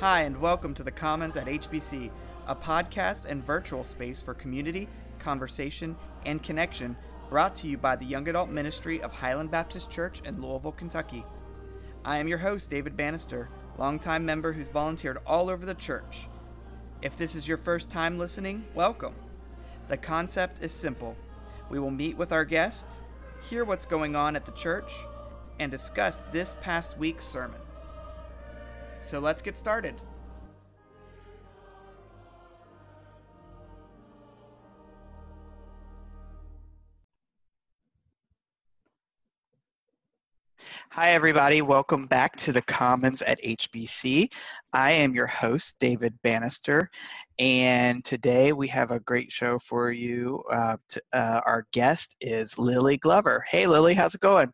Hi, and welcome to the Commons at HBC, a podcast and virtual space for community, conversation, and connection brought to you by the Young Adult Ministry of Highland Baptist Church in Louisville, Kentucky. I am your host, David Bannister, longtime member who's volunteered all over the church. If this is your first time listening, welcome. The concept is simple. We will meet with our guest, hear what's going on at the church, and discuss this past week's sermon. So let's get started. Hi, everybody. Welcome back to the Commons at HBC. I am your host, David Bannister, and today we have a great show for you. Uh, to, uh, our guest is Lily Glover. Hey, Lily, how's it going?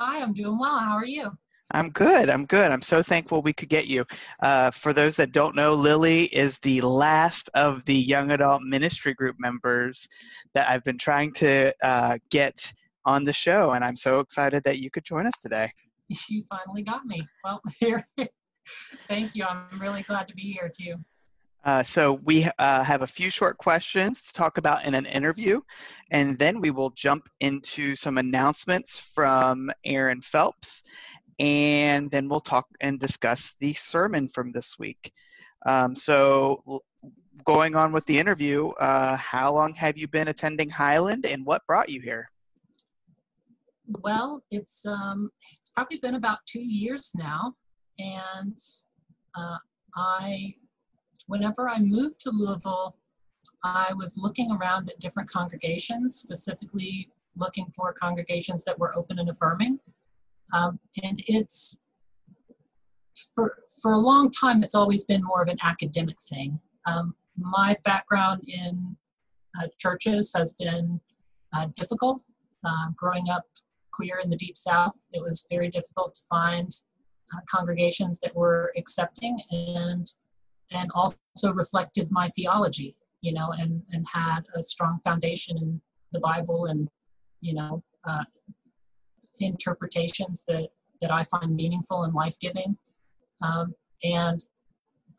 Hi, I'm doing well. How are you? I'm good. I'm good. I'm so thankful we could get you. Uh, for those that don't know, Lily is the last of the young adult ministry group members that I've been trying to uh, get on the show, and I'm so excited that you could join us today. You finally got me. Well, here. Thank you. I'm really glad to be here too. Uh, so we uh, have a few short questions to talk about in an interview, and then we will jump into some announcements from Aaron Phelps, and then we'll talk and discuss the sermon from this week. Um, so, going on with the interview, uh, how long have you been attending Highland, and what brought you here? Well, it's um, it's probably been about two years now, and uh, I, whenever I moved to Louisville, I was looking around at different congregations, specifically looking for congregations that were open and affirming. Um, and it's for for a long time it's always been more of an academic thing. Um, my background in uh, churches has been uh, difficult. Uh, growing up queer in the deep south, it was very difficult to find uh, congregations that were accepting and and also reflected my theology, you know, and and had a strong foundation in the Bible and you know uh, interpretations that, that I find meaningful and life giving. Um, and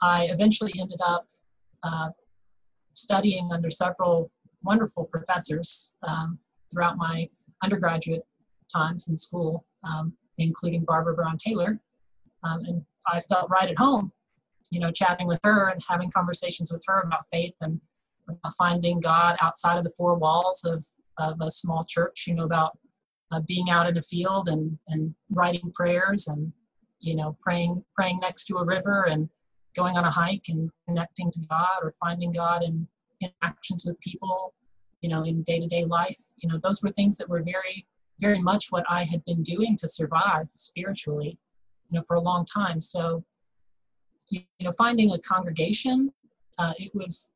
I eventually ended up uh, studying under several wonderful professors um, throughout my undergraduate times in school, um, including Barbara Brown Taylor. Um, and I felt right at home, you know, chatting with her and having conversations with her about faith and finding God outside of the four walls of, of a small church, you know, about uh, being out in a field and, and writing prayers and you know praying praying next to a river and going on a hike and connecting to God or finding God in interactions with people you know in day-to-day life. You know those were things that were very very much what I had been doing to survive spiritually you know for a long time. So you know finding a congregation uh, it was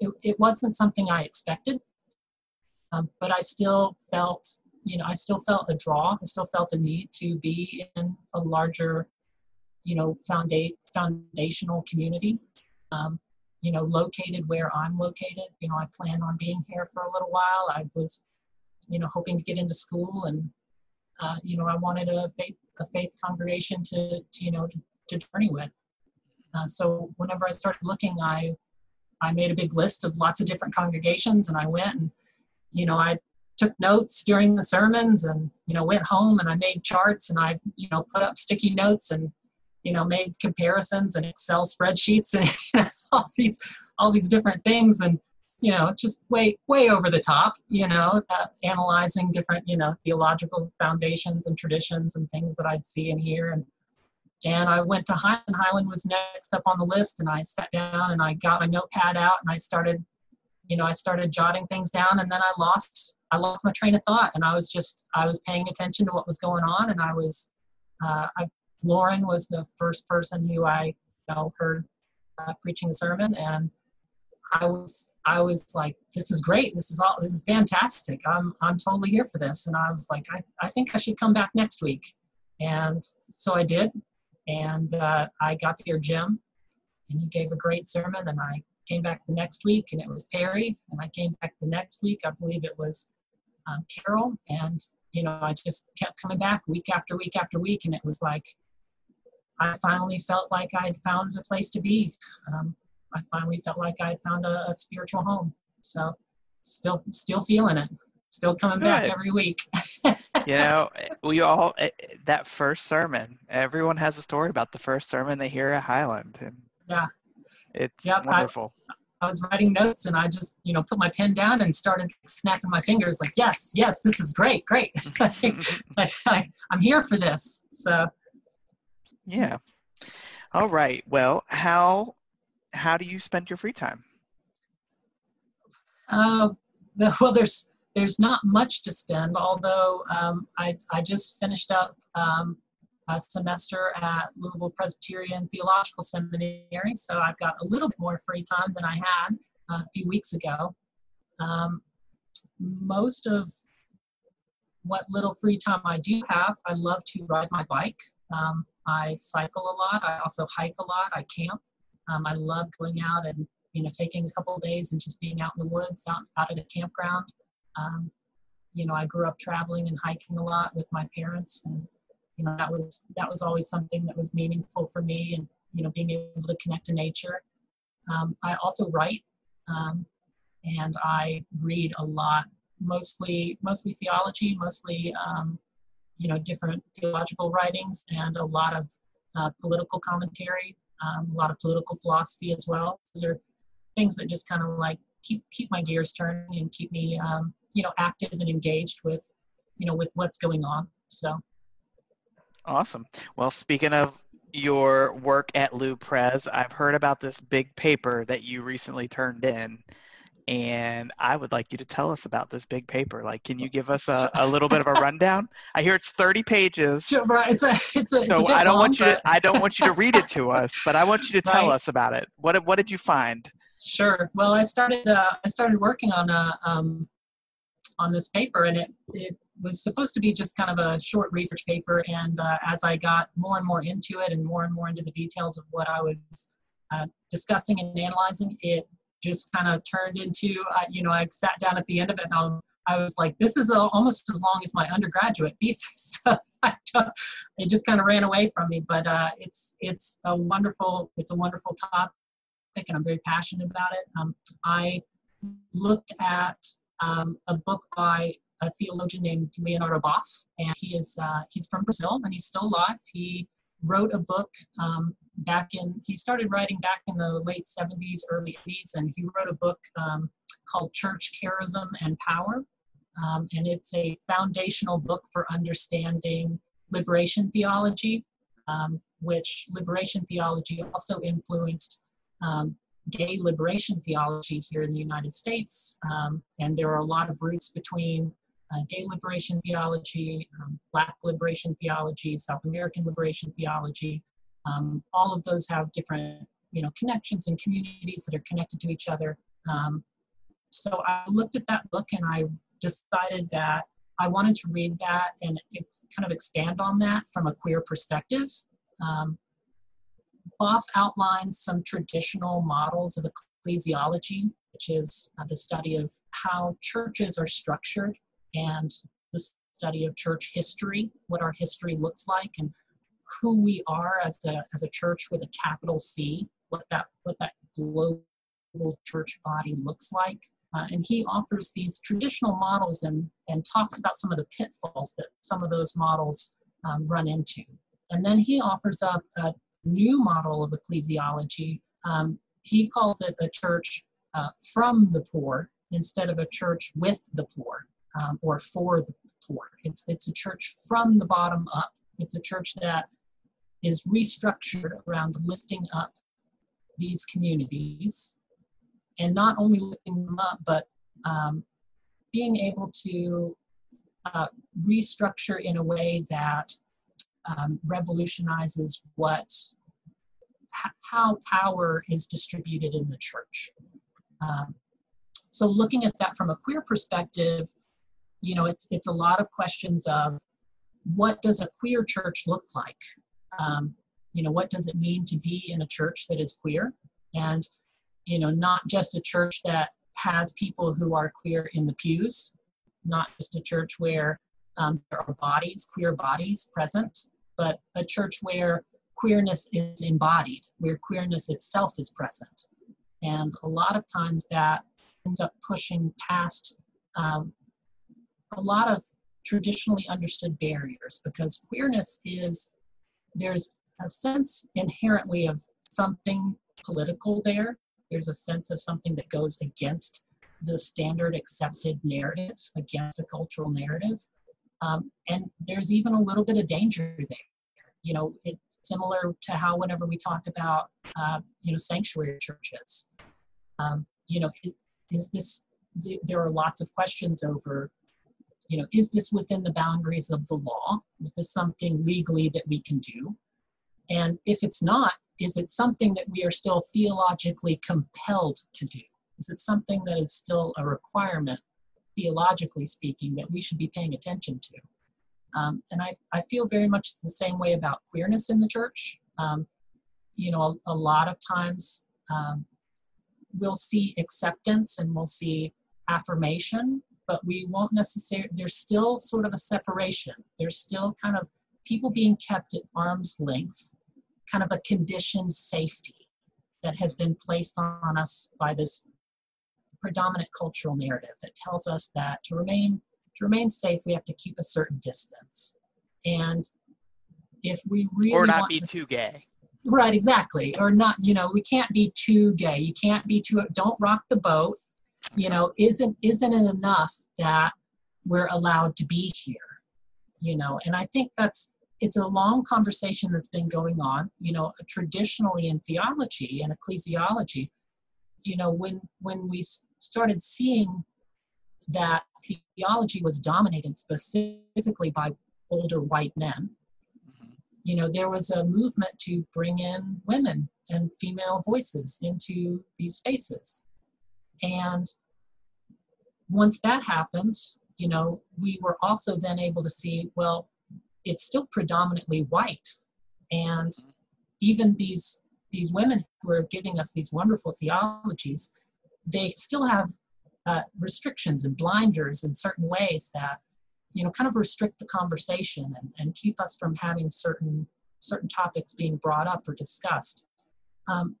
it, it wasn't something I expected um, but I still felt you know, I still felt a draw. I still felt a need to be in a larger, you know, founda- foundational community. Um, you know, located where I'm located. You know, I plan on being here for a little while. I was, you know, hoping to get into school, and uh, you know, I wanted a faith a faith congregation to, to you know to, to journey with. Uh, so whenever I started looking, I I made a big list of lots of different congregations, and I went and you know I took notes during the sermons and you know went home and i made charts and i you know put up sticky notes and you know made comparisons and excel spreadsheets and all these all these different things and you know just way way over the top you know uh, analyzing different you know theological foundations and traditions and things that i'd see and hear. And and i went to highland. Highland was next up on the list and i sat down and i got my notepad out and i started you know i started jotting things down and then i lost i lost my train of thought and i was just i was paying attention to what was going on and i was uh, I, lauren was the first person who i you know heard uh, preaching the sermon and i was i was like this is great. This is all this is fantastic. I'm i'm totally here for this. And i was like i, I think i should come back next week. And so i did and uh, i got to hear jim and he gave a great sermon and i came back the next week and it was Perry, and I came back the next week. I believe it was um, Carol, and you know I just kept coming back week after week after week, and it was like I finally felt like I'd found a place to be. Um, I finally felt like I'd found a, a, spiritual home. So still, still feeling it. Still coming Good. back every week. you know, we all eh, that first sermon. Everyone has a story about the first sermon they hear at Highland, and yeah, it's yep, wonderful. I, I was writing notes and I just, you know, put my pen down and started snapping my fingers like, yes, yes, this is great, great. like, I, I'm here for this. So, yeah. All right. Well, how how do you spend your free time? Uh, the, well, there's there's not much to spend. Although um, I I just finished up um, a semester at Louisville Presbyterian Theological Seminary, so I've got a little bit more free time than I had a few weeks ago. Um, most of what little free time I do have, I love to ride my bike. Um, I cycle a lot. I also hike a lot. I camp. Um, I love going out and you know taking a couple days and just being out in the woods, out, out at a campground. Um, you know, I grew up traveling and hiking a lot with my parents, and you know that was that was always something that was meaningful for me and you know being able to connect to nature. Um, i also write um, and i read a lot mostly mostly theology mostly um, you know different theological writings and a lot of uh, political commentary um, a lot of political philosophy as well. Those are things that just kind of like keep keep my gears turning and keep me um, you know active and engaged with you know with what's going on. So Awesome. Well, speaking of your work at Lou Pres, I've heard about this big paper that you recently turned in, and I would like you to tell us about this big paper. Like, can you give us a, a little bit of a rundown? I hear it's 30 pages. Sure, right. It's a, it's a, it's so I don't long, want you but... to, I don't want you to read it to us, but I want you to tell right. us about it. What, what did you find? Sure. Well, I started, uh, I started working on a, um, on this paper, and it, it was supposed to be just kind of a short research paper. And uh, as I got more and more into it and more and more into the details of what I was uh, discussing and analyzing, it just kind of turned into, uh, you know, I sat down at the end of it and I, was like, this is a, almost as long as my undergraduate thesis. it just kind of ran away from me. But uh, it's it's a wonderful it's a wonderful topic, and I'm very passionate about it. Um, I looked at um, a book by a theologian named Leonardo Boff, and he is uh, he's from Brazil and he's still alive. He wrote a book um, back in he started writing back in the late 70s, early 80s, and he wrote a book um, called Church Charism and Power, um, and it's a foundational book for understanding liberation theology, um, which liberation theology also influenced um, gay liberation theology here in the United States. Um, and there are a lot of roots between uh, gay liberation theology, um, Black liberation theology, South American liberation theology. Um, all of those have different, you know, connections and communities that are connected to each other. Um, so I looked at that book and I decided that I wanted to read that and kind of expand on that from a queer perspective. Um, Boff outlines some traditional models of ecclesiology, which is uh, the study of how churches are structured and the study of church history, what our history looks like, and who we are as a, as a church with a capital C, what that, what that global church body looks like. Uh, and he offers these traditional models and, and talks about some of the pitfalls that some of those models um, run into. And then he offers up a new model of ecclesiology. Um, he calls it a church uh, from the poor instead of a church with the poor um, or for the poor. It's, it's a church from the bottom up. It's a church that is restructured around lifting up these communities and not only lifting them up, but um, being able to uh, restructure in a way that um, revolutionizes what how power is distributed in the church. Um, so looking at that from a queer perspective, you know, it's, it's a lot of questions of what does a queer church look like? Um, you know, what does it mean to be in a church that is queer? And, you know, not just a church that has people who are queer in the pews, not just a church where um, there are bodies, queer bodies present, but a church where queerness is embodied, where queerness itself is present. And a lot of times that ends up pushing past um, a lot of traditionally understood barriers because queerness is, there's a sense inherently of something political there. There's a sense of something that goes against the standard accepted narrative, against the cultural narrative. Um, and there's even a little bit of danger there. You know, it, similar to how whenever we talk about, uh, you know, sanctuary churches, um, you know, is this, there are lots of questions over, you know, is this within the boundaries of the law? Is this something legally that we can do? And if it's not, is it something that we are still theologically compelled to do? Is it something that is still a requirement, theologically speaking, that we should be paying attention to? Um, and I, I feel very much the same way about queerness in the church. Um, you know, a, a, lot of times um, we'll see acceptance and we'll see affirmation, but we won't necessarily, there's still sort of a separation. There's still kind of people being kept at arm's length, kind of a conditioned safety that has been placed on us by this predominant cultural narrative that tells us that to remain to remain safe we have to keep a certain distance. And if we really or not be to, too gay. Right exactly. Or not you know we can't be too gay. You can't be too don't rock the boat. You know isn't isn't it enough that we're allowed to be here? You know and i think that's it's a long conversation that's been going on. You know traditionally in theology and ecclesiology you know when when we started seeing that theology was dominated specifically by older white men mm-hmm. you know there was a movement to bring in women and female voices into these spaces and once that happened you know we were also then able to see well it's still predominantly white and mm-hmm. even these these women who are giving us these wonderful theologies, they still have uh, restrictions and blinders in certain ways that, you know, kind of restrict the conversation and, and keep us from having certain certain topics being brought up or discussed, um,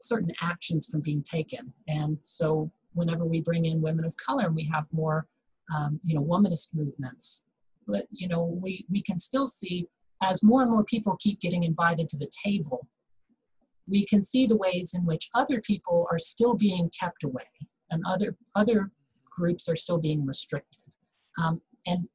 certain actions from being taken. And so, whenever we bring in women of color and we have more, um, you know, womanist movements, but you know, we we can still see as more and more people keep getting invited to the table we can see the ways in which other people are still being kept away and other other groups are still being restricted. Um, and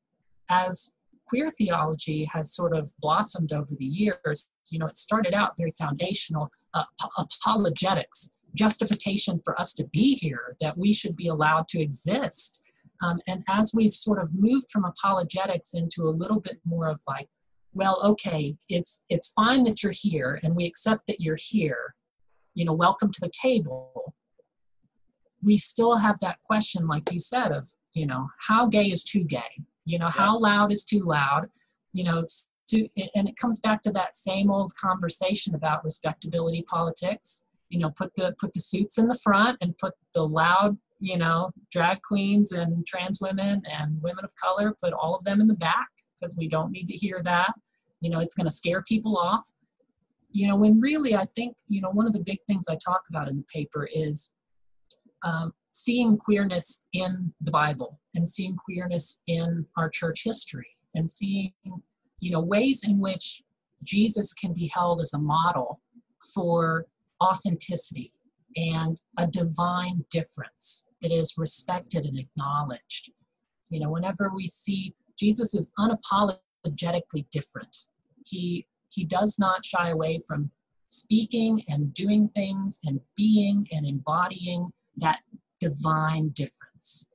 as queer theology has sort of blossomed over the years you know it started out very foundational uh, apologetics justification for us to be here that we should be allowed to exist. Um, and as we've sort of moved from apologetics into a little bit more of like well okay it's it's fine that you're here and we accept that you're here. You know welcome to the table. We still have that question like you said of you know how gay is too gay? You know how loud is too loud? You know too, and it comes back to that same old conversation about respectability politics. You know put the put the suits in the front and put the loud you know drag queens and trans women and women of color put all of them in the back because we don't need to hear that. You know, it's going to scare people off. You know, when really I think, you know, one of the big things I talk about in the paper is um, seeing queerness in the Bible and seeing queerness in our church history and seeing, you know, ways in which Jesus can be held as a model for authenticity and a divine difference that is respected and acknowledged. You know, whenever we see Jesus is unapologetically different. He he does not shy away from speaking and doing things and being and embodying that divine difference.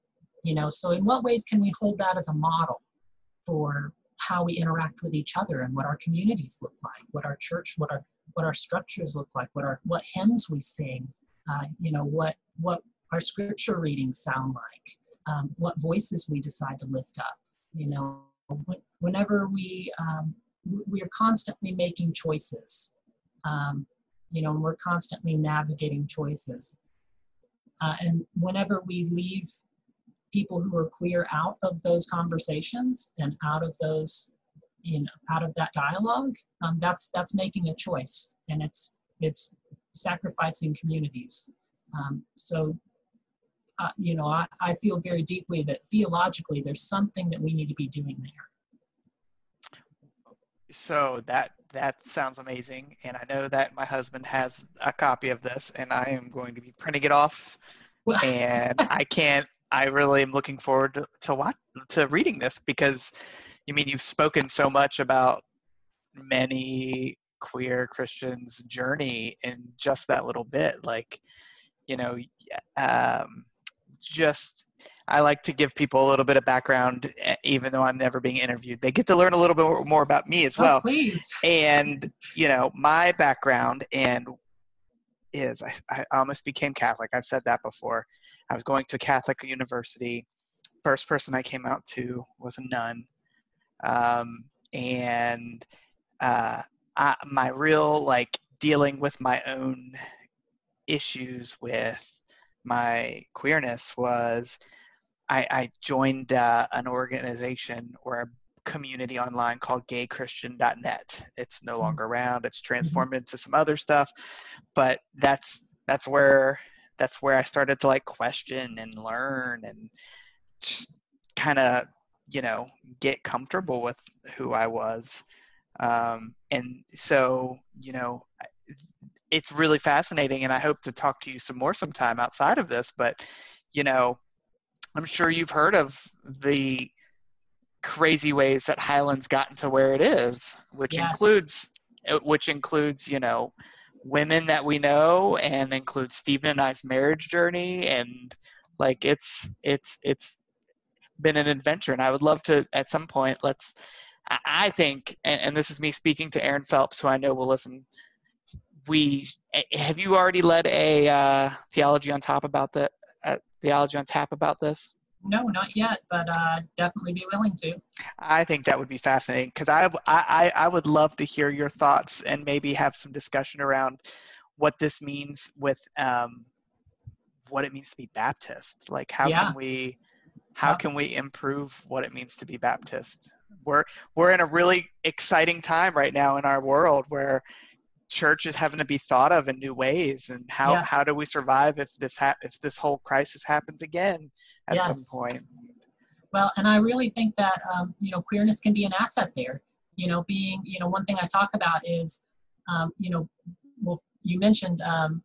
You know, so in what ways can we hold that as a model for how we interact with each other and what our communities look like, what our church, what our what our structures look like, what our what hymns we sing, uh, you know, what what our scripture readings sound like, um, what voices we decide to lift up you know whenever we um, we are constantly making choices um, you know we're constantly navigating choices uh, and whenever we leave people who are queer out of those conversations and out of those you know out of that dialogue um, that's that's making a choice and it's it's sacrificing communities. Um, so uh, you know I, I feel very deeply that theologically there's something that we need to be doing there so that that sounds amazing and i know that my husband has a copy of this and i am going to be printing it off well, and i can't i really am looking forward to, to watch to reading this because you mean you've spoken so much about many queer Christians' journey in just that little bit. Like, you know, um, just I like to give people a little bit of background, even though I'm never being interviewed. They get to learn a little bit more about me as oh, well. Oh, please. And you know, my background and is I, I almost became Catholic. I've said that before. I was going to a Catholic university. First person I came out to was a nun um, and uh, I, my real like dealing with my own issues with my queerness was I, I joined uh, an organization or a community online called gaychristian.net. It's no mm-hmm. longer around. It's mm-hmm. transformed into some other stuff, but that's that's where that's where I started to like question and learn and just kind of you know get comfortable with who I was. Um, and so you know it's really fascinating and I hope to talk to you some more sometime outside of this but you know I'm sure you've heard of the crazy ways that Highland's gotten to where it is which yes. includes uh, which includes you know women that we know and includes Stephen and I's marriage journey and like it's it's it's been an adventure and i would love to at some point let's i think and, and this is me speaking to aaron phelps who i know will listen we have you already led a uh, theology on top about the uh, theology on tap about this no not yet but uh, definitely be willing to i think that would be fascinating because I, I i would love to hear your thoughts and maybe have some discussion around what this means with um, what it means to be baptist like how yeah. can we how can we improve what it means to be Baptist? We're we're in a really exciting time right now in our world where church is having to be thought of in new ways and how yes. how do we survive if this ha- if this whole crisis happens again at yes. some point well and i really think that um, you know queerness can be an asset there you know being you know one thing i talk about is um, you know well you mentioned um,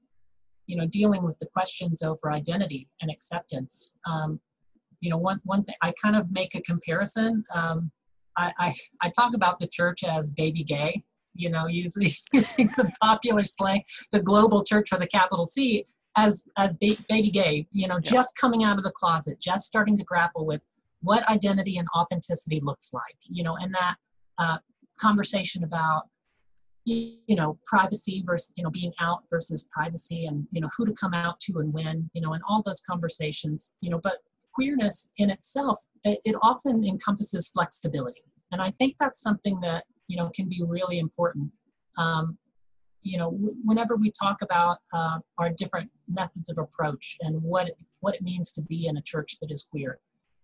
you know dealing with the questions over identity and acceptance um, you know, one one thing I kind of make a comparison. Um, I, I, I talk about the church as baby gay. You know, using using some popular slang, the global church for the capital C as as baby gay. You know, yeah. just coming out of the closet, just starting to grapple with what identity and authenticity looks like. You know, and that uh, conversation about you know privacy versus you know being out versus privacy and you know who to come out to and when you know and all those conversations you know but queerness in itself, it, it often encompasses flexibility. And I think that's something that, you know, can be really important. Um, you know, w- whenever we talk about uh, our different methods of approach and what it, what it means to be in a church that is queer,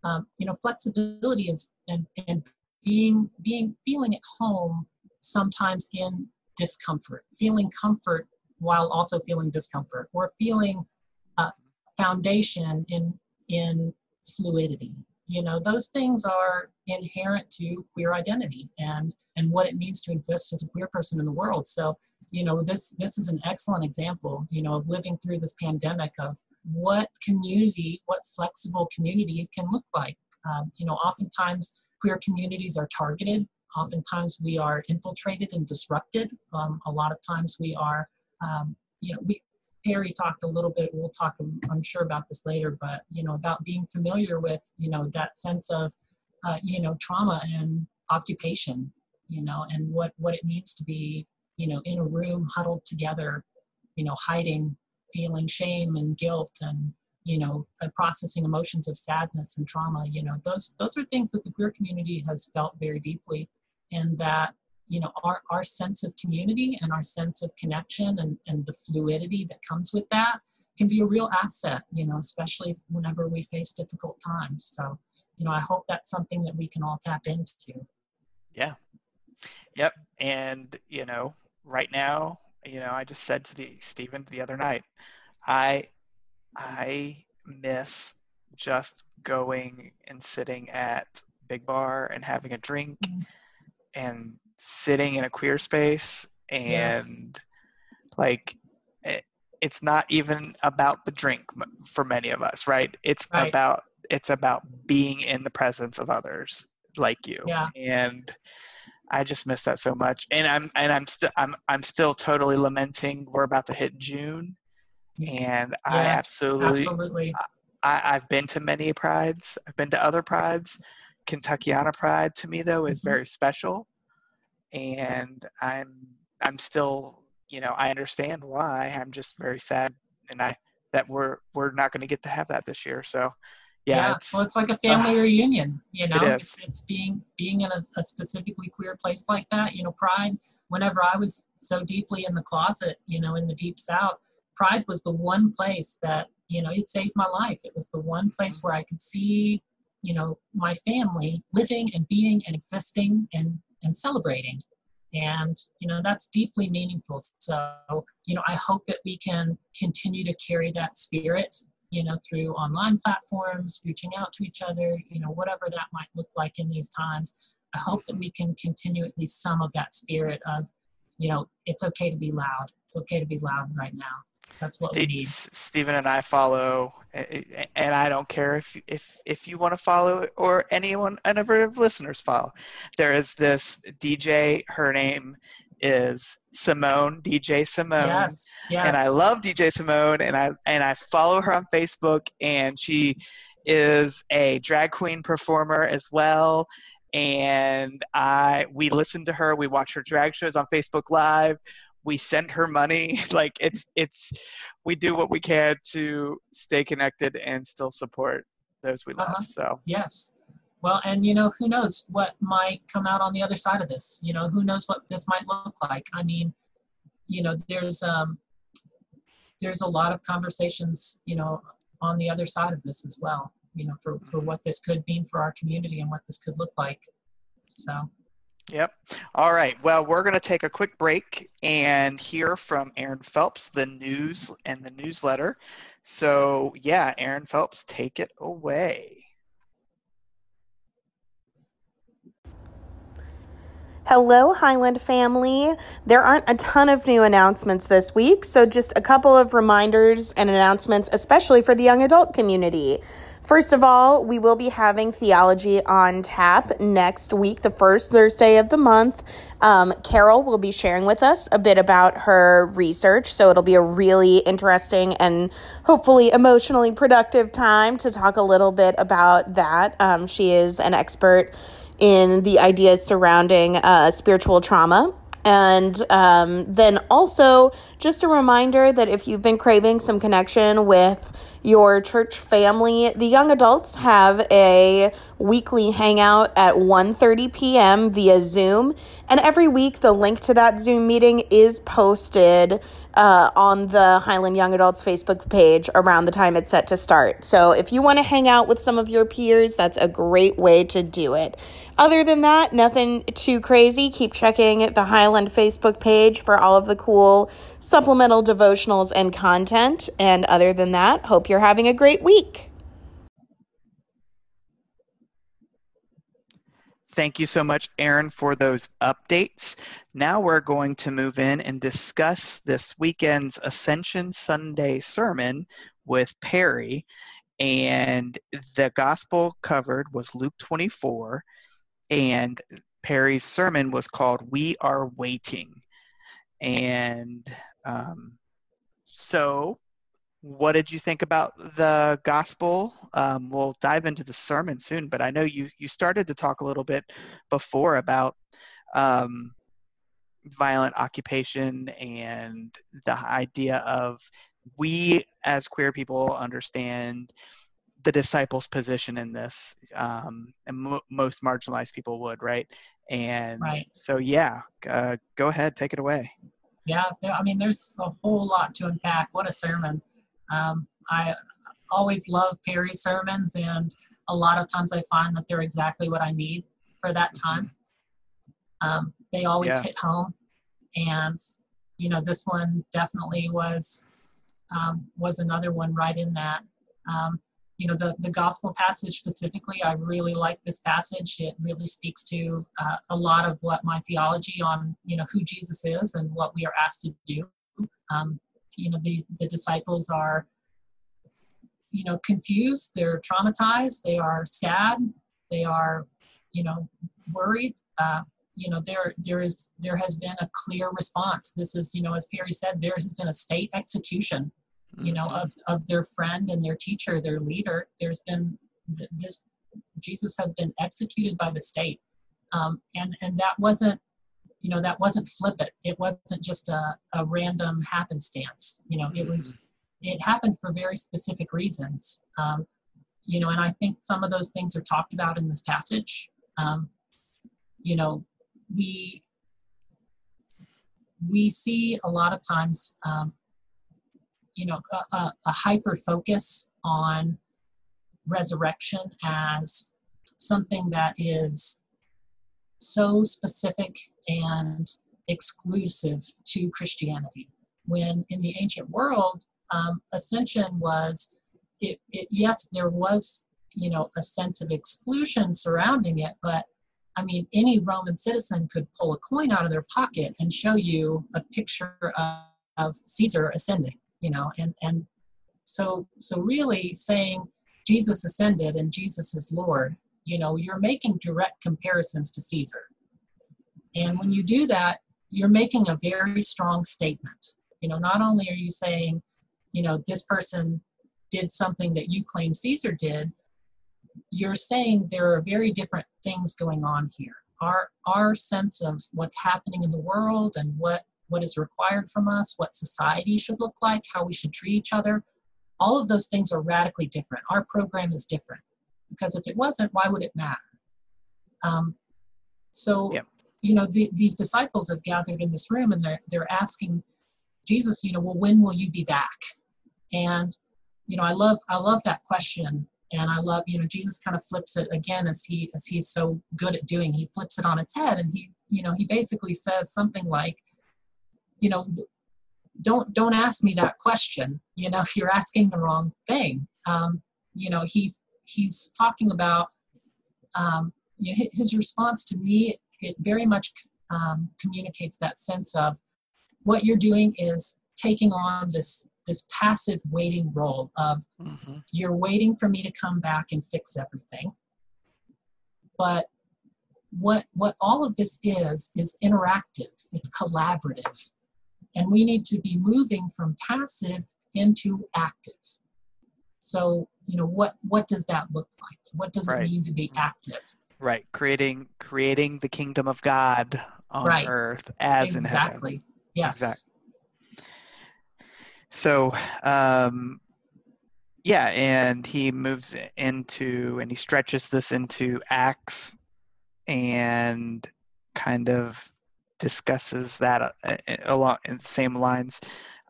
um, you know, flexibility is and and being being feeling at home sometimes in discomfort, feeling comfort while also feeling discomfort, or feeling uh, foundation in in fluidity you know those things are inherent to queer identity and and what it means to exist as a queer person in the world. So you know this this is an excellent example you know of living through this pandemic of what community what flexible community it can look like. Um, you know oftentimes queer communities are targeted. Oftentimes we are infiltrated and disrupted. Um, a lot of times we are um, you know we Terry talked a little bit, we'll talk, I'm sure about this later, but, you know, about being familiar with, you know, that sense of, uh, you know, trauma and occupation, you know, and what, what it means to be, you know, in a room huddled together, you know, hiding, feeling shame and guilt and, you know, uh, processing emotions of sadness and trauma, you know, those, those are things that the queer community has felt very deeply and that you know our, our sense of community and our sense of connection and, and the fluidity that comes with that can be a real asset you know especially whenever we face difficult times so you know i hope that's something that we can all tap into yeah Yep. And, you know, right now, you know, I just said to the Stephen the other night, I I miss just going and sitting at Big Bar and having a drink mm-hmm. and sitting in a queer space and yes. like it, it's not even about the drink for many of us, right? It's right. about it's about being in the presence of others like you. Yeah. And I just miss that so much. And I'm and I'm still I'm I'm still totally lamenting we're about to hit June. And yes, I absolutely absolutely I, I've been to many prides. I've been to other prides. Kentuckiana Pride to me though is mm-hmm. very special. And I'm I'm still, you know, I understand why. I'm just very sad and I that we're we're not going to get to have that this year. So yeah, yeah. It's, well, it's like a family uh, reunion. You know, it it's it's being being in a, a, specifically queer place like that. You know, Pride. Whenever I was so deeply in the closet, you know, in the deep South, Pride was the one place that you know it saved my life. It was the one place where I could see, you know, my family living and being and existing and and celebrating and you know that's deeply meaningful so you know i hope that we can continue to carry that spirit you know, through online platforms, reaching out to each other, you know, whatever that might look like in these times. I hope that we can continue at least some of that spirit of, you know, it's okay to be loud. It's okay to be loud right now. That's what Steve, we need. Stephen and I follow, and I don't care if if if you want to follow or anyone, any of our listeners follow. There is this DJ. Her name is Simone, DJ Simone. Yes, yes. And I love DJ Simone and I and I follow her on Facebook and she is a drag queen performer as well. And I we listen to her, we watch her drag shows on Facebook Live, we send her money. like it's it's we do what we can to stay connected and still support those we love. Uh-huh. So yes. Well, and you know, who knows what might come out on the other side of this? You know, who knows what this might look like? I mean, you know, there's um, there's a lot of conversations, you know, on the other side of this as well. You know, for for what this could mean for our community and what this could look like. So. Yep. All right. Well, we're going to take a quick break and hear from Aaron Phelps, the news and the newsletter. So, yeah, Aaron Phelps, take it away. Hello, Highland family. There aren't a ton of new announcements this week, so just a couple of reminders and announcements, especially for the young adult community. First of all, we will be having Theology on Tap next week, the first Thursday of the month. Um, Carol will be sharing with us a bit about her research, so it'll be a really interesting and hopefully emotionally productive time to talk a little bit about that. Um, she is an expert in the ideas surrounding uh, spiritual trauma. And um, then also, just a reminder that if you've been craving some connection with your church family, the young adults have a weekly hangout at 1:30 p.m. via Zoom, and every week the link to that Zoom meeting is posted uh, on the Highland Young Adults Facebook page around the time it's set to start. So if you want to hang out with some of your peers, that's a great way to do it. Other than that, nothing too crazy. Keep checking the Highland Facebook page for all of the cool supplemental devotionals and content. And other than that, hope you're having a great week. Thank you so much, Aaron, for those updates. Now we're going to move in and discuss this weekend's Ascension Sunday sermon with Perry. And the gospel covered was Luke 24, and Perry's sermon was called We Are Waiting. And um, so what did you think about the gospel? Um, we'll dive into the sermon soon, but I know you you started to talk a little bit before about um, violent occupation and the idea of we as queer people understand the disciples' position in this, um, and mo- most marginalized people would, right? And right. so, yeah, uh, go ahead, take it away. Yeah, I mean, there's a whole lot to unpack. What a sermon! Um, I always love Perry's sermons, and a lot of times I find that they're exactly what I need for that time. Um, they always Yeah. hit home, and you know this one definitely was um, was another one right in that. Um, you know the the gospel passage specifically, I really like this passage. It really speaks to uh, a lot of what my theology on you know who Jesus is and what we are asked to do. Um, you know these the disciples are you know confused they're traumatized they are sad they are you know worried uh, you know there there is there has been a clear response this is you know as perry said there has been a state execution you know Mhm. of of their friend and their teacher their leader there's been this jesus has been executed by the state. Um, and and that wasn't you know that wasn't flippant. It wasn't just a, a random happenstance you know it was it happened for very specific reasons. Um, you know and i think some of those things are talked about in this passage. Um, you know we we see a lot of times um, you know a, a, hyper focus on resurrection as something that is so specific and exclusive to christianity. When in the ancient world um, ascension was it, it yes there was you know a sense of exclusion surrounding it but i mean any roman citizen could pull a coin out of their pocket and show you a picture of, of caesar ascending you know and and so so really saying jesus ascended and jesus is lord you know you're making direct comparisons to caesar. And when you do that you're making a very strong statement. You know not only are you saying you know this person did something that you claim caesar did you're saying there are very different things going on here. Our our sense of what's happening in the world and what what is required from us what society should look like how we should treat each other. All of those things are radically different. Our program is different. Because if it wasn't why would it matter? Um, so Yep. you know the, these disciples have gathered in this room and they're they're asking jesus you know well when will you be back? And you know i love i love that question. And i love you know jesus kind of flips it again as he as he's so good at doing. He flips it on its head and he you know he basically says something like you know don't don't ask me that question. You know you're asking the wrong thing. Um, you know he's he's talking about um, you know, his response to me it very much um, communicates that sense of what you're doing is taking on this this passive waiting role of Mhm. you're waiting for me to come back and fix everything. But what what all of this is is interactive. It's collaborative and we need to be moving from passive into active so you know what what does that look like what does Right. it mean to be active Right. Creating creating the kingdom of God on Right. earth as in heaven. exactly yes Exact- So, um, yeah, and he moves into and he stretches this into Acts and kind of discusses that uh, along in the same lines.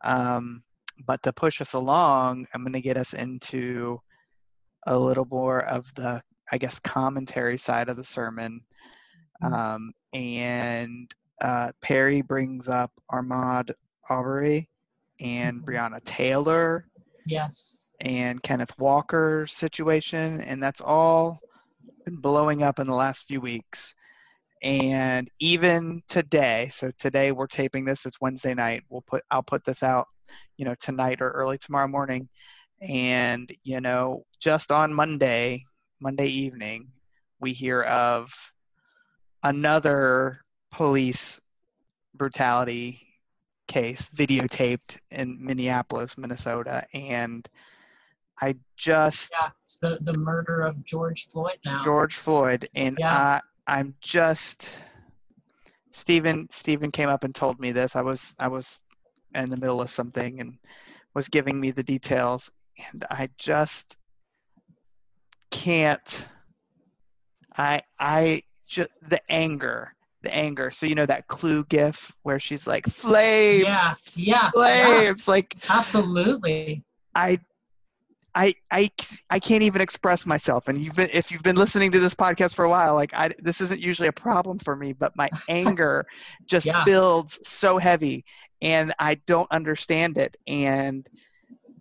Um, but to push us along, I'm going to get us into a little more of the, I guess, commentary side of the sermon. Mhm. Um, and uh, Perry brings up Ahmaud Arbery and Mhm. Breonna Taylor yes and Kenneth Walker situation, and that's all been blowing up in the last few weeks. And even today, so today we're taping this. It's Wednesday night. We'll put I'll put this out, you know, tonight or early tomorrow morning. And you know, just on Monday, Monday evening, we hear of another police brutality case videotaped in Minneapolis, Minnesota, and I just yeah it's the the murder of george floyd now George Floyd, and Yeah. I, I'm just Stephen. Stephen came up and told me this. I was I was in the middle of something and was giving me the details, and I just can't. I I just the anger, the anger. So you know that clue gif where she's like flames, yeah yeah yeah flames. Like absolutely I I, I, I can't even express myself. And you've been, if you've been listening to this podcast for a while, like I, this isn't usually a problem for me, but my anger just yeah. builds so heavy and I don't understand it. And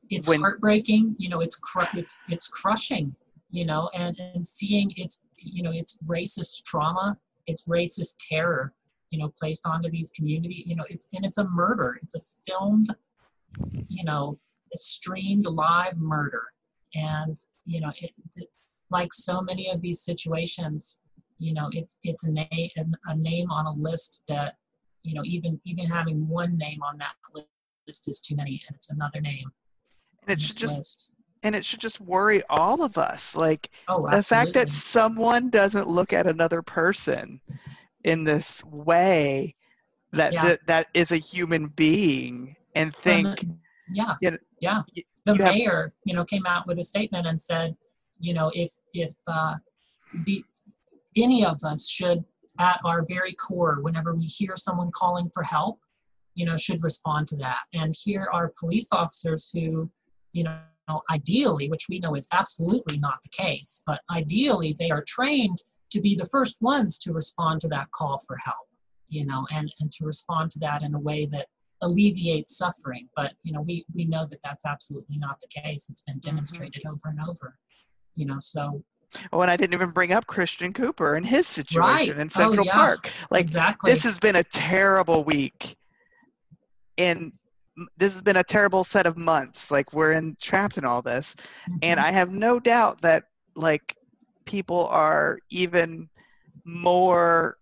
it's when, heartbreaking, you know, it's, cr- it's, it's crushing, you know, and, and seeing it's, you know, it's racist trauma, it's racist terror, you know, placed onto these community, you know, it's, and it's a murder. It's a filmed, you know, streamed live murder. And, you know, it, it, like so many of these situations, you know, it's, it's a name, a name on a list that, you know, even, even having one name on that list is too many and it's another name. And it should just, list. and it should just worry all of us. Like oh, the fact that someone doesn't look at another person in this way that yeah. that, that is a human being and think yeah you know, yeah. The you mayor have, you know came out with a statement and said you know if if uh, the any of us should at our very core whenever we hear someone calling for help you know should respond to that. And here are police officers who you know ideally which we know is absolutely not the case but ideally they are trained to be the first ones to respond to that call for help you know and and to respond to that in a way that alleviate suffering but you know we we know that that's absolutely not the case it's been mm-hmm. demonstrated mm-hmm. over and over you know so Oh, and I didn't even bring up Christian Cooper and his situation right. in oh, Central oh, yeah. Park. Like exactly. this has been a terrible week. And this has been a terrible set of months. Like we're in trapped in all this. Mm-hmm. And I have no doubt that like people are even more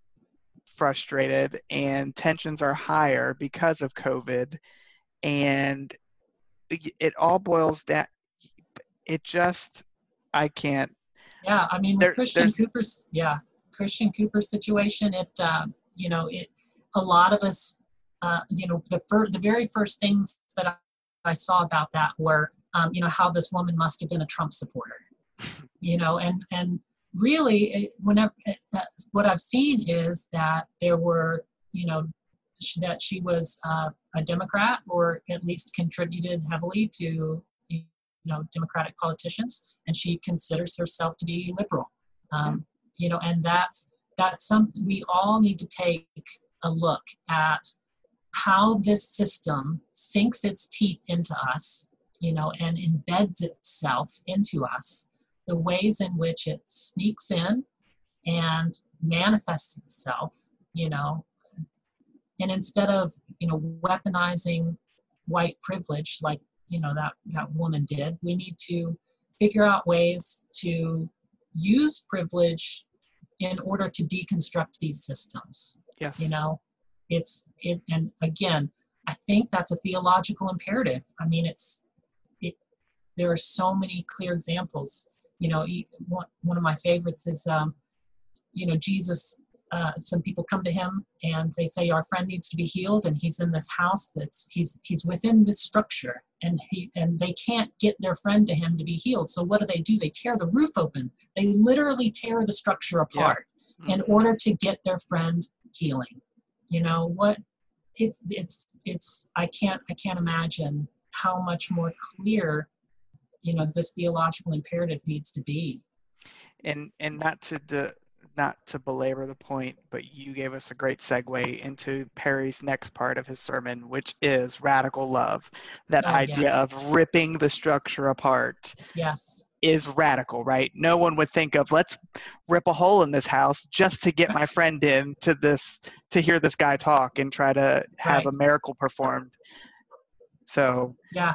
frustrated and tensions are higher because of COVID. And it all boils down, it just, I can't. Yeah, I mean, there, Christian Cooper's, yeah, Christian Cooper's situation, it, uh, you know, it, a lot of us, uh, you know, the fir- the very first things that I, I saw about that were, um, you know, how this woman must have been a Trump supporter, you know, and and really, whenever what I've seen is that there were, you know, that she was uh, a Democrat or at least contributed heavily to, you know, Democratic politicians, and she considers herself to be liberal. Um, you know, and that's that's something we all need to take a look at how this system sinks its teeth into us, you know, and embeds itself into us the ways in which it sneaks in and manifests itself, you know, and instead of, you know, weaponizing white privilege like, you know, that, that woman did, we need to figure out ways to use privilege in order to deconstruct these systems. Yes. You know, it's it and again, I think that's a theological imperative. I mean, it's it there are so many clear examples you know one, one of my favorites is um, you know jesus uh, some people come to him and they say our friend needs to be healed and he's in this house that's he's he's within this structure. And he and they can't get their friend to him to be healed. So what do they do? They tear the roof open. They literally tear the structure apart yeah. mm-hmm. in order to get their friend healing. You know what it's it's it's i can't i can't imagine how much more clear you know this theological imperative needs to be. And and not to de, not to belabor the point but you gave us a great segue into perry's next part of his sermon which is radical love. That oh, idea yes. of ripping the structure apart yes. is radical right? No one would think of let's rip a hole in this house just to get my friend in to this to hear this guy talk and try to have right. a miracle performed. So yeah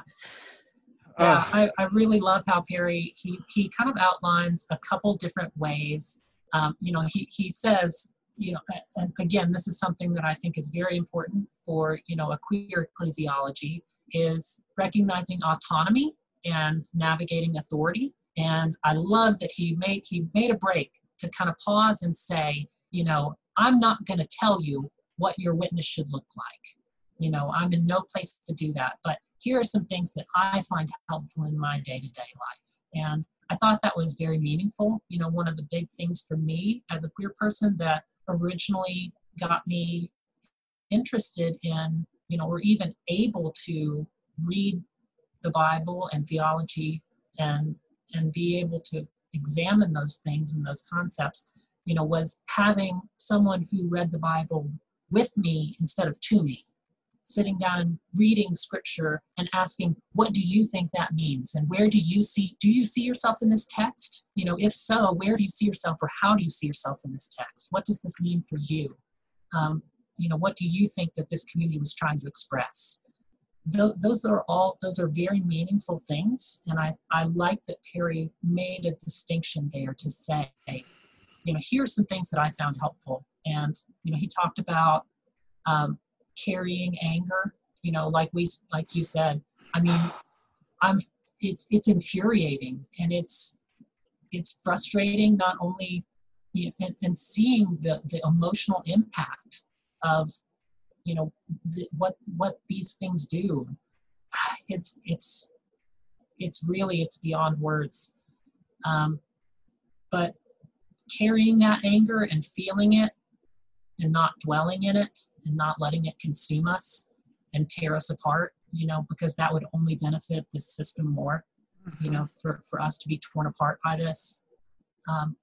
yeah, I, I really love how Perry he he kind of outlines a couple different ways. Um, you know, he he says, you know, and again, this is something that I think is very important for you know a queer ecclesiology is recognizing autonomy and navigating authority. And I love that he made he made a break to kind of pause and say, you know, I'm not going to tell you what your witness should look like. You know, I'm in no place to do that, but here are some things that I find helpful in my day to day life. And I thought that was very meaningful. You know, one of the big things for me as a queer person that originally got me interested in, you know, or even able to read the Bible and theology and and be able to examine those things and those concepts you know was having someone who read the bible with me instead of to me sitting down reading scripture and asking what do you think that means? And where do you see do you see yourself in this text? You know if so where do you see yourself or how do you see yourself in this text? What does this mean for you? Um, you know what do you think that this community was trying to express? Th- those are all those are very meaningful things and i i like that perry made a distinction there to say you know here's some things that i found helpful. And you know he talked about um, carrying anger you know like we like you said i mean i'm it's it's infuriating and it's it's frustrating not only you know, and, and seeing the the emotional impact of you know the, what what these things do. It's it's it's really it's beyond words. Um, but carrying that anger and feeling it and not dwelling in it and not letting it consume us and tear us apart you know because that would only benefit the system more mm-hmm. you know for, for us to be torn apart by this um,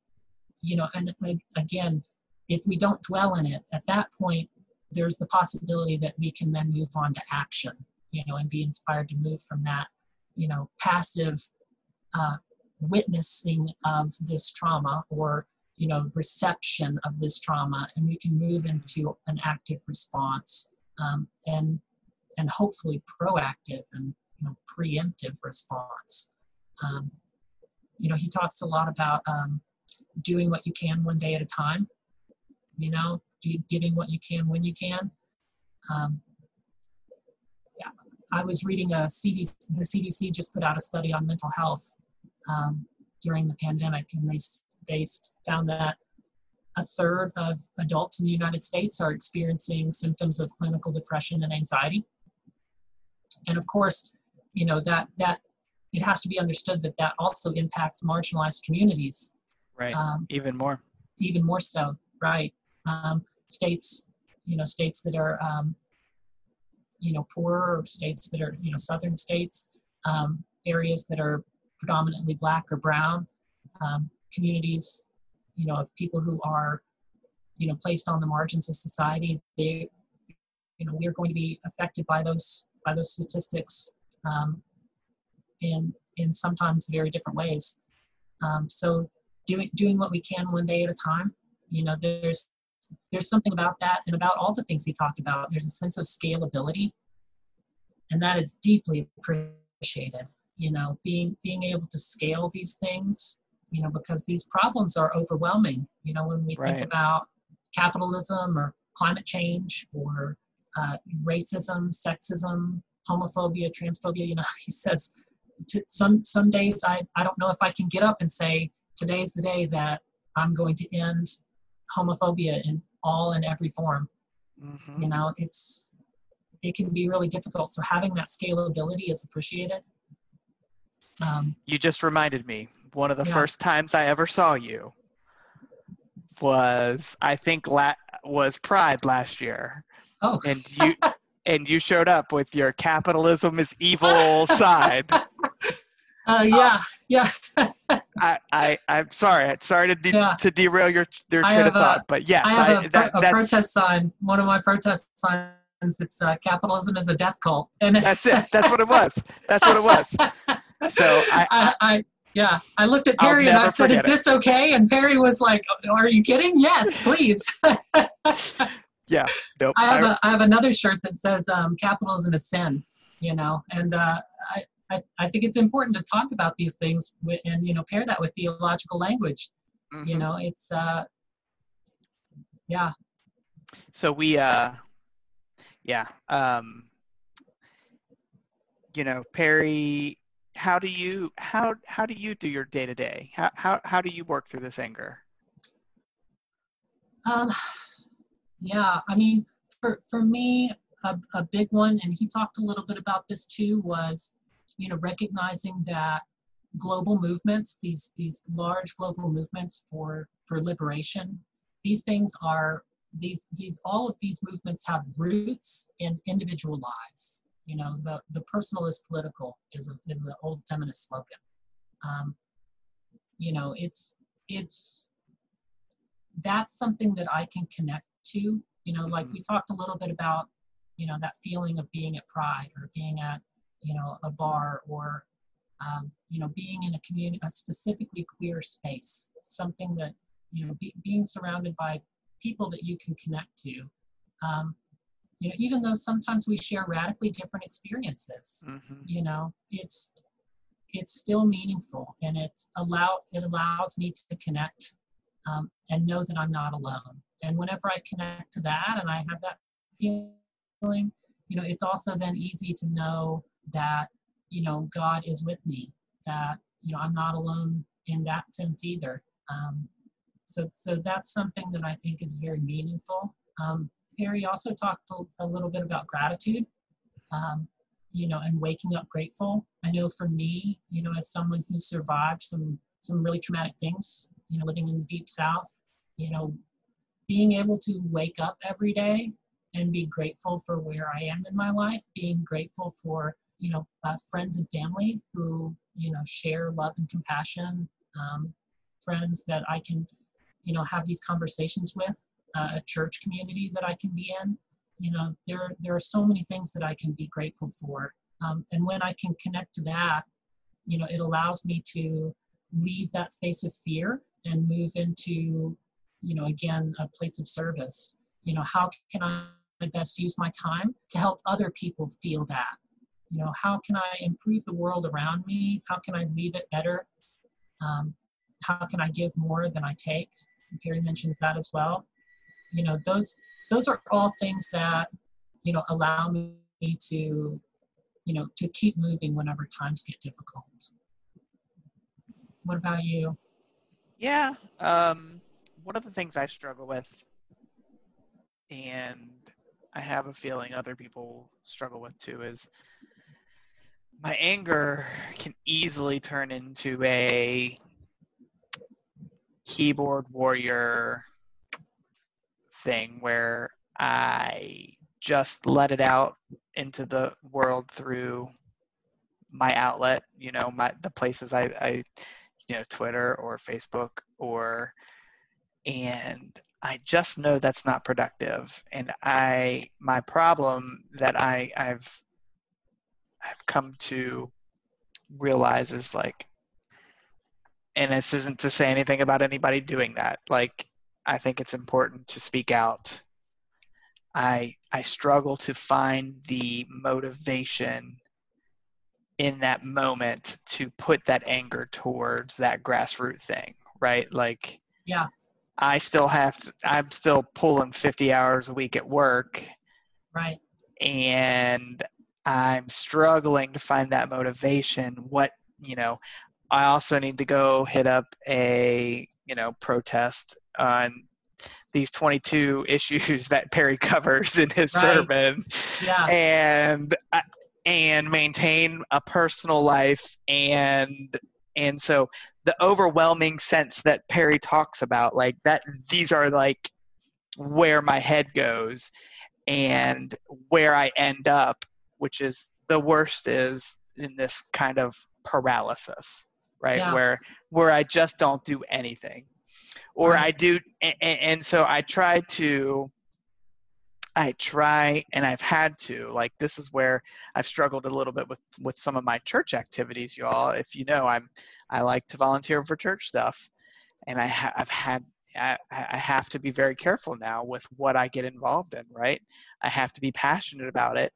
you know and again if we don't dwell in it at that point there's the possibility that we can then move on to action you know and be inspired to move from that you know passive uh, witnessing of this trauma or you know reception of this trauma and we can move into an active response um, and and hopefully proactive and you know preemptive response. Um, you know he talks a lot about um, doing what you can one day at a time you know giving what you can when you can. Um, yeah, i was reading a CDC, the cdc just put out a study on mental health um, during the pandemic, and they, they found that a third of adults in the United States are experiencing symptoms of clinical depression and anxiety. And of course, you know that that it has to be understood that that also impacts marginalized communities. Right. Um, even more. Even more so. Right. Um, states, you know, states that are, um, you know, poorer, or states that are, you know, southern states, um, areas that are predominantly black or brown um, communities, you know, of people who are, you know, placed on the margins of society. They, you know, we are going to be affected by those by those statistics um, in in sometimes very different ways. Um, so doing doing what we can one day at a time. You know, there's there's something about that and about all the things he talked about. There's a sense of scalability, and that is deeply appreciated you know being being able to scale these things you know because these problems are overwhelming you know when we right. think about capitalism or climate change or uh, racism sexism homophobia transphobia you know he says some some days I, I don't know if i can get up and say today's the day that i'm going to end homophobia in all and every form mm-hmm. you know it's it can be really difficult so having that scalability is appreciated um, you just reminded me. One of the yeah. first times I ever saw you was, I think, la- was Pride last year. Oh. And you and you showed up with your capitalism is evil side. Uh, yeah, yeah. I, I, I'm sorry. Sorry to de- yeah. to derail your your train of thought, a, but yes, I have I, a, that, a protest sign. One of my protest signs. It's uh, capitalism is a death cult, and that's it. That's what it was. That's what it was. So I, I, I yeah, I looked at Perry and I said, "Is this okay?" And Perry was like, "Are you kidding? Yes, please." yeah, nope. I have I, a, I have another shirt that says um, "Capitalism is sin," you know, and uh, I, I I think it's important to talk about these things with, and you know pair that with theological language. Mm-hmm. You know, it's uh, yeah. So we uh, yeah, um, you know, Perry how do you how how do you do your day to day? How how how do you work through this anger? Um, yeah, I mean, for for me, a, a big one, and he talked a little bit about this too, was you know recognizing that global movements, these these large global movements for for liberation, these things are these these all of these movements have roots in individual lives you know, the, the personal is political is, a, is an old feminist slogan. um, you know it's it's that's something that i can connect to you know like we talked a little bit about you know that feeling of being at pride or being at you know a bar or um, you know being in a community a specifically queer space something that you know be, being surrounded by people that you can connect to um, you know even though sometimes we share radically different experiences mm-hmm. you know it's it's still meaningful and it's allow it allows me to connect um, and know that i'm not alone. And whenever i connect to that and i have that feeling you know it's also then easy to know that you know god is with me that you know i'm not alone in that sense either. Um, so so that's something that i think is very meaningful. Um, perry also talked a, little bit about gratitude um, you know and waking up grateful. I know for me you know as someone who survived some some really traumatic things you know living in the deep south you know being able to wake up every day and be grateful for where i am in my life being grateful for you know uh, friends and family who you know share love and compassion um, friends that i can you know have these conversations with uh, a church community that i can be in. You know there there are so many things that i can be grateful for. Um, and when i can connect to that you know it allows me to leave that space of fear and move into you know again a place of service. You know how can i best use my time to help other people feel that? You know how can i improve the world around me? How can i leave it better? Um, how can i give more than i take? Perry mentions that as well you know those those are all things that you know allow me to you know to keep moving whenever times get difficult. What about you? Yeah um, one of the things i struggle with and i have a feeling other people struggle with too is my anger can easily turn into a keyboard warrior thing where I just let it out into the world through my outlet, you know, my the places I, I you know, Twitter or Facebook or and I just know that's not productive. And I my problem that I I've I've come to realize is like and this isn't to say anything about anybody doing that. Like I think it's important to speak out. I I struggle to find the motivation in that moment to put that anger towards that grassroots thing, right? Like yeah. I still have to I'm still pulling 50 hours a week at work. Right. And I'm struggling to find that motivation. What, you know, I also need to go hit up a, you know, protest on these 22 issues that Perry covers in his right. sermon, yeah. and uh, and maintain a personal life and and so the overwhelming sense that Perry talks about, like that, these are like where my head goes and where I end up, which is the worst is in this kind of paralysis, right? Yeah. Where where I just don't do anything or right. I do, and, and so I try to. I try and I've had to like this is where I've struggled a little bit with with some of my church activities y'all. If you know I'm I like to volunteer for church stuff and I ha- I've had I, I have to be very careful now with what I get involved in right? I have to be passionate about it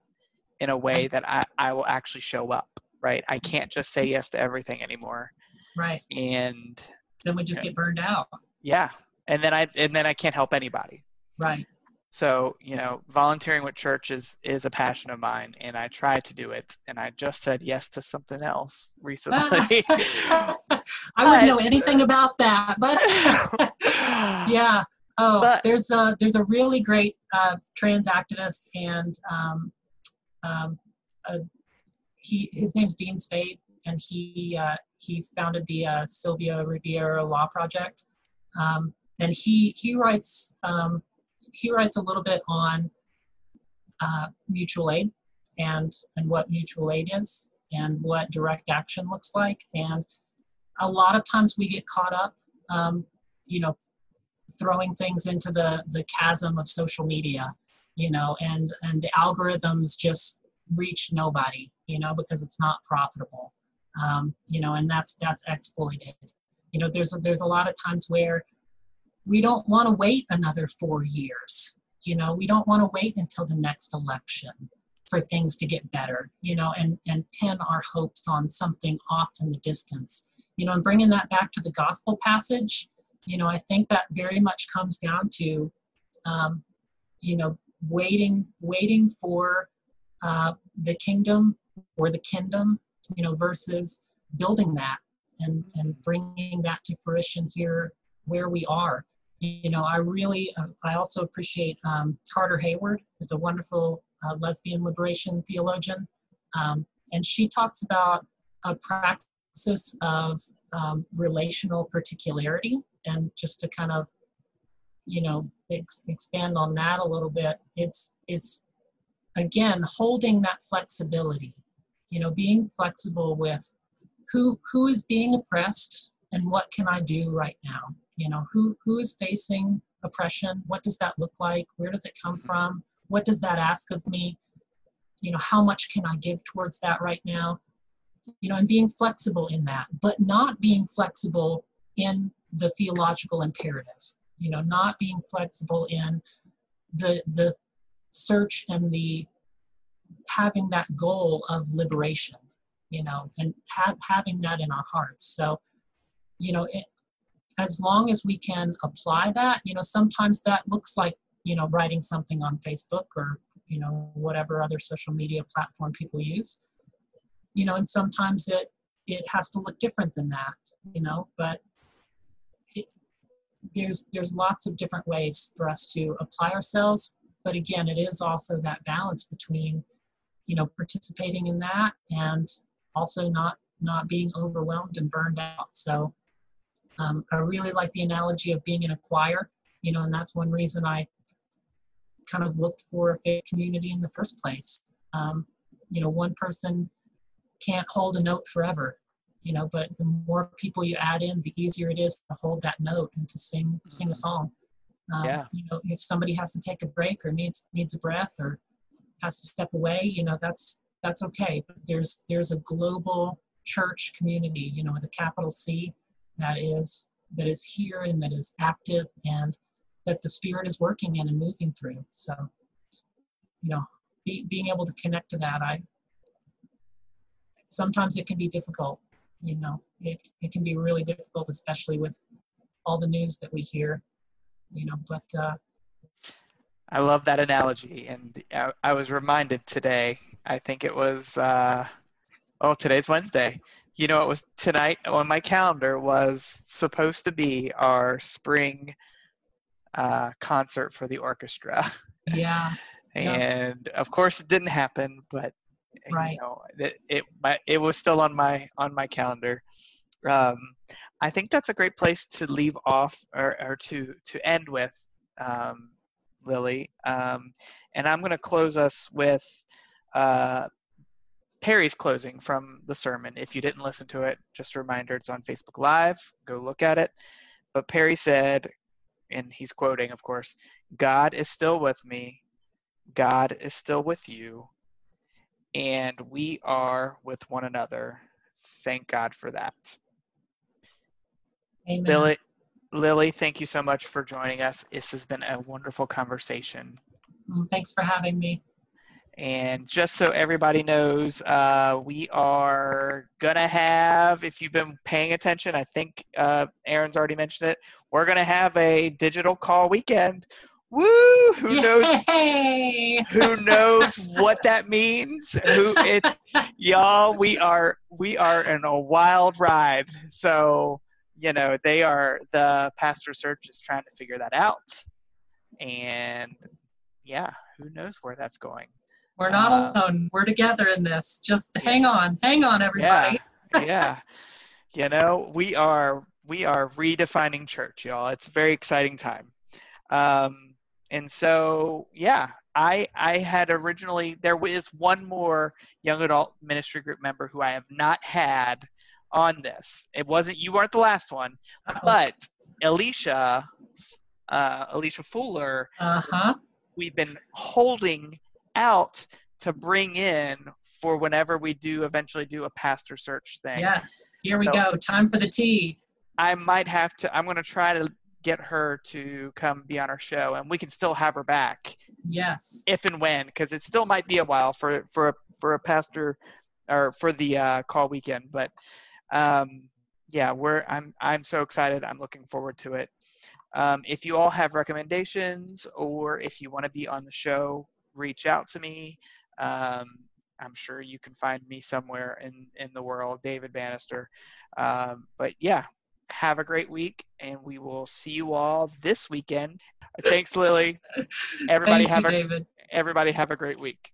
in a way that I, I will actually show up right? I can't just say yes to everything anymore. Right. And then we just get burned out yeah. And then i and then i can't help anybody. Right. So you know volunteering with church is is a passion of mine and i try to do it and i just said yes to something else recently. I wouldn't know anything about that but yeah. Oh but, there's a there's a really great uh, trans activist and um, um, uh, he his name's dean spade and he uh, he founded the uh, sylvia rivera law project um, and he he writes um, he writes a little bit on uh, mutual aid and and what mutual aid is and what direct action looks like and a lot of times we get caught up, um, you know, throwing things into the the chasm of social media, you know, and and the algorithms just reach nobody, you know, because it's not profitable, um, you know, and that's that's exploited. You know, there's a, there's a lot of times where we don't want to wait another four years. You know, we don't want to wait until the next election for things to get better. You know, and and pin our hopes on something off in the distance. You know, and bringing that back to the gospel passage, you know, I think that very much comes down to, um, you know, waiting, waiting for uh, the kingdom or the kingdom, you know, versus building that and and bringing that to fruition here where we are. You know, I really, uh, I also appreciate um, Carter Heyward, is a wonderful uh, lesbian liberation theologian, um, and she talks about a praxis of um, relational particularity and just to kind of you know ex- expand on that a little bit it's it's again holding that flexibility you know being flexible with who who is being oppressed and what can i do right now? You know who who is facing oppression? What does that look like? Where does it come mm-hmm. from? What does that ask of me? You know how much can i give towards that right now? You know and being flexible in that but not being flexible in the theological imperative. You know not being flexible in the the search and the having that goal of liberation you know and ha- having that in our hearts. So you know it, as long as we can apply that you know sometimes that looks like you know writing something on facebook or you know whatever other social media platform people use. You know and sometimes it it has to look different than that you know but there's there's lots of different ways for us to apply ourselves. But again it is also that balance between you know participating in that and also not not being overwhelmed and burned out so um, i really like the analogy of being in a choir you know and that's one reason i kind of looked for a faith community in the first place um, you know one person can't hold a note forever you know but the more people you add in the easier it is to hold that note and to sing sing a mm-hmm. song um, yeah. you know if somebody has to take a break or needs needs a breath or has to step away you know that's that's okay but there's there's a global church community you know with a capital c that is that is here and that is active and that the spirit is working in and moving through. So you know be, being able to connect to that i sometimes it can be difficult you know it, it can be really difficult especially with all the news that we hear you know but uh, i love that analogy and I, I, was reminded today i think it was uh, oh today's wednesday you know it was tonight on my calendar was supposed to be our spring uh, concert for the orchestra yeah and yeah. of course it didn't happen but right. You know, it, it, it was still on my on my calendar. Um, I think that's a great place to leave off or, or to to end with, um, Lily. Um, and I'm going to close us with uh, Perry's closing from the sermon. If you didn't listen to it, just a reminder it's on Facebook Live. Go look at it. But Perry said, and he's quoting, of course, God is still with me. God is still with you and we are with one another. Thank God for that. Amen. Lily, Lily, thank you so much for joining us. This has been a wonderful conversation. Thanks for having me. And just so everybody knows, uh, we are going to have, if you've been paying attention, I think uh, Aaron's already mentioned it, we're going to have a digital call weekend Woo! Who knows? who knows what that means? Who it? Y'all, we are we are in a wild ride. So you know they are the pastor search is trying to figure that out, and yeah, who knows where that's going? We're not uh, alone. We're together in this. Just hang on, hang on, everybody. Yeah, yeah. you know we are we are redefining church, y'all. It's a very exciting time. Um, and so yeah i i had originally there was one more young adult ministry group member who i have not had on this. It wasn't you weren't the last one, but Alicia, uh, Alicia Fuller, uh-huh. we've been holding out to bring in for whenever we do eventually do a pastor search thing. Yes. Here we go. Time for the tea. I might have to. I'm going to try to get her to come be on our show, and we can still have her back Yes. if and when, because it still might be a while for for for a pastor or for the uh, call weekend. But um, yeah, we're I'm I'm so excited. I'm looking forward to it. Um, if you all have recommendations or if you want to be on the show, reach out to me. Um, I'm sure you can find me somewhere in in the world, David Bannister. Um, but yeah, have a great week, and we will see you all this weekend. Thanks, Lily. Everybody Thank have you, a David. everybody have a great week.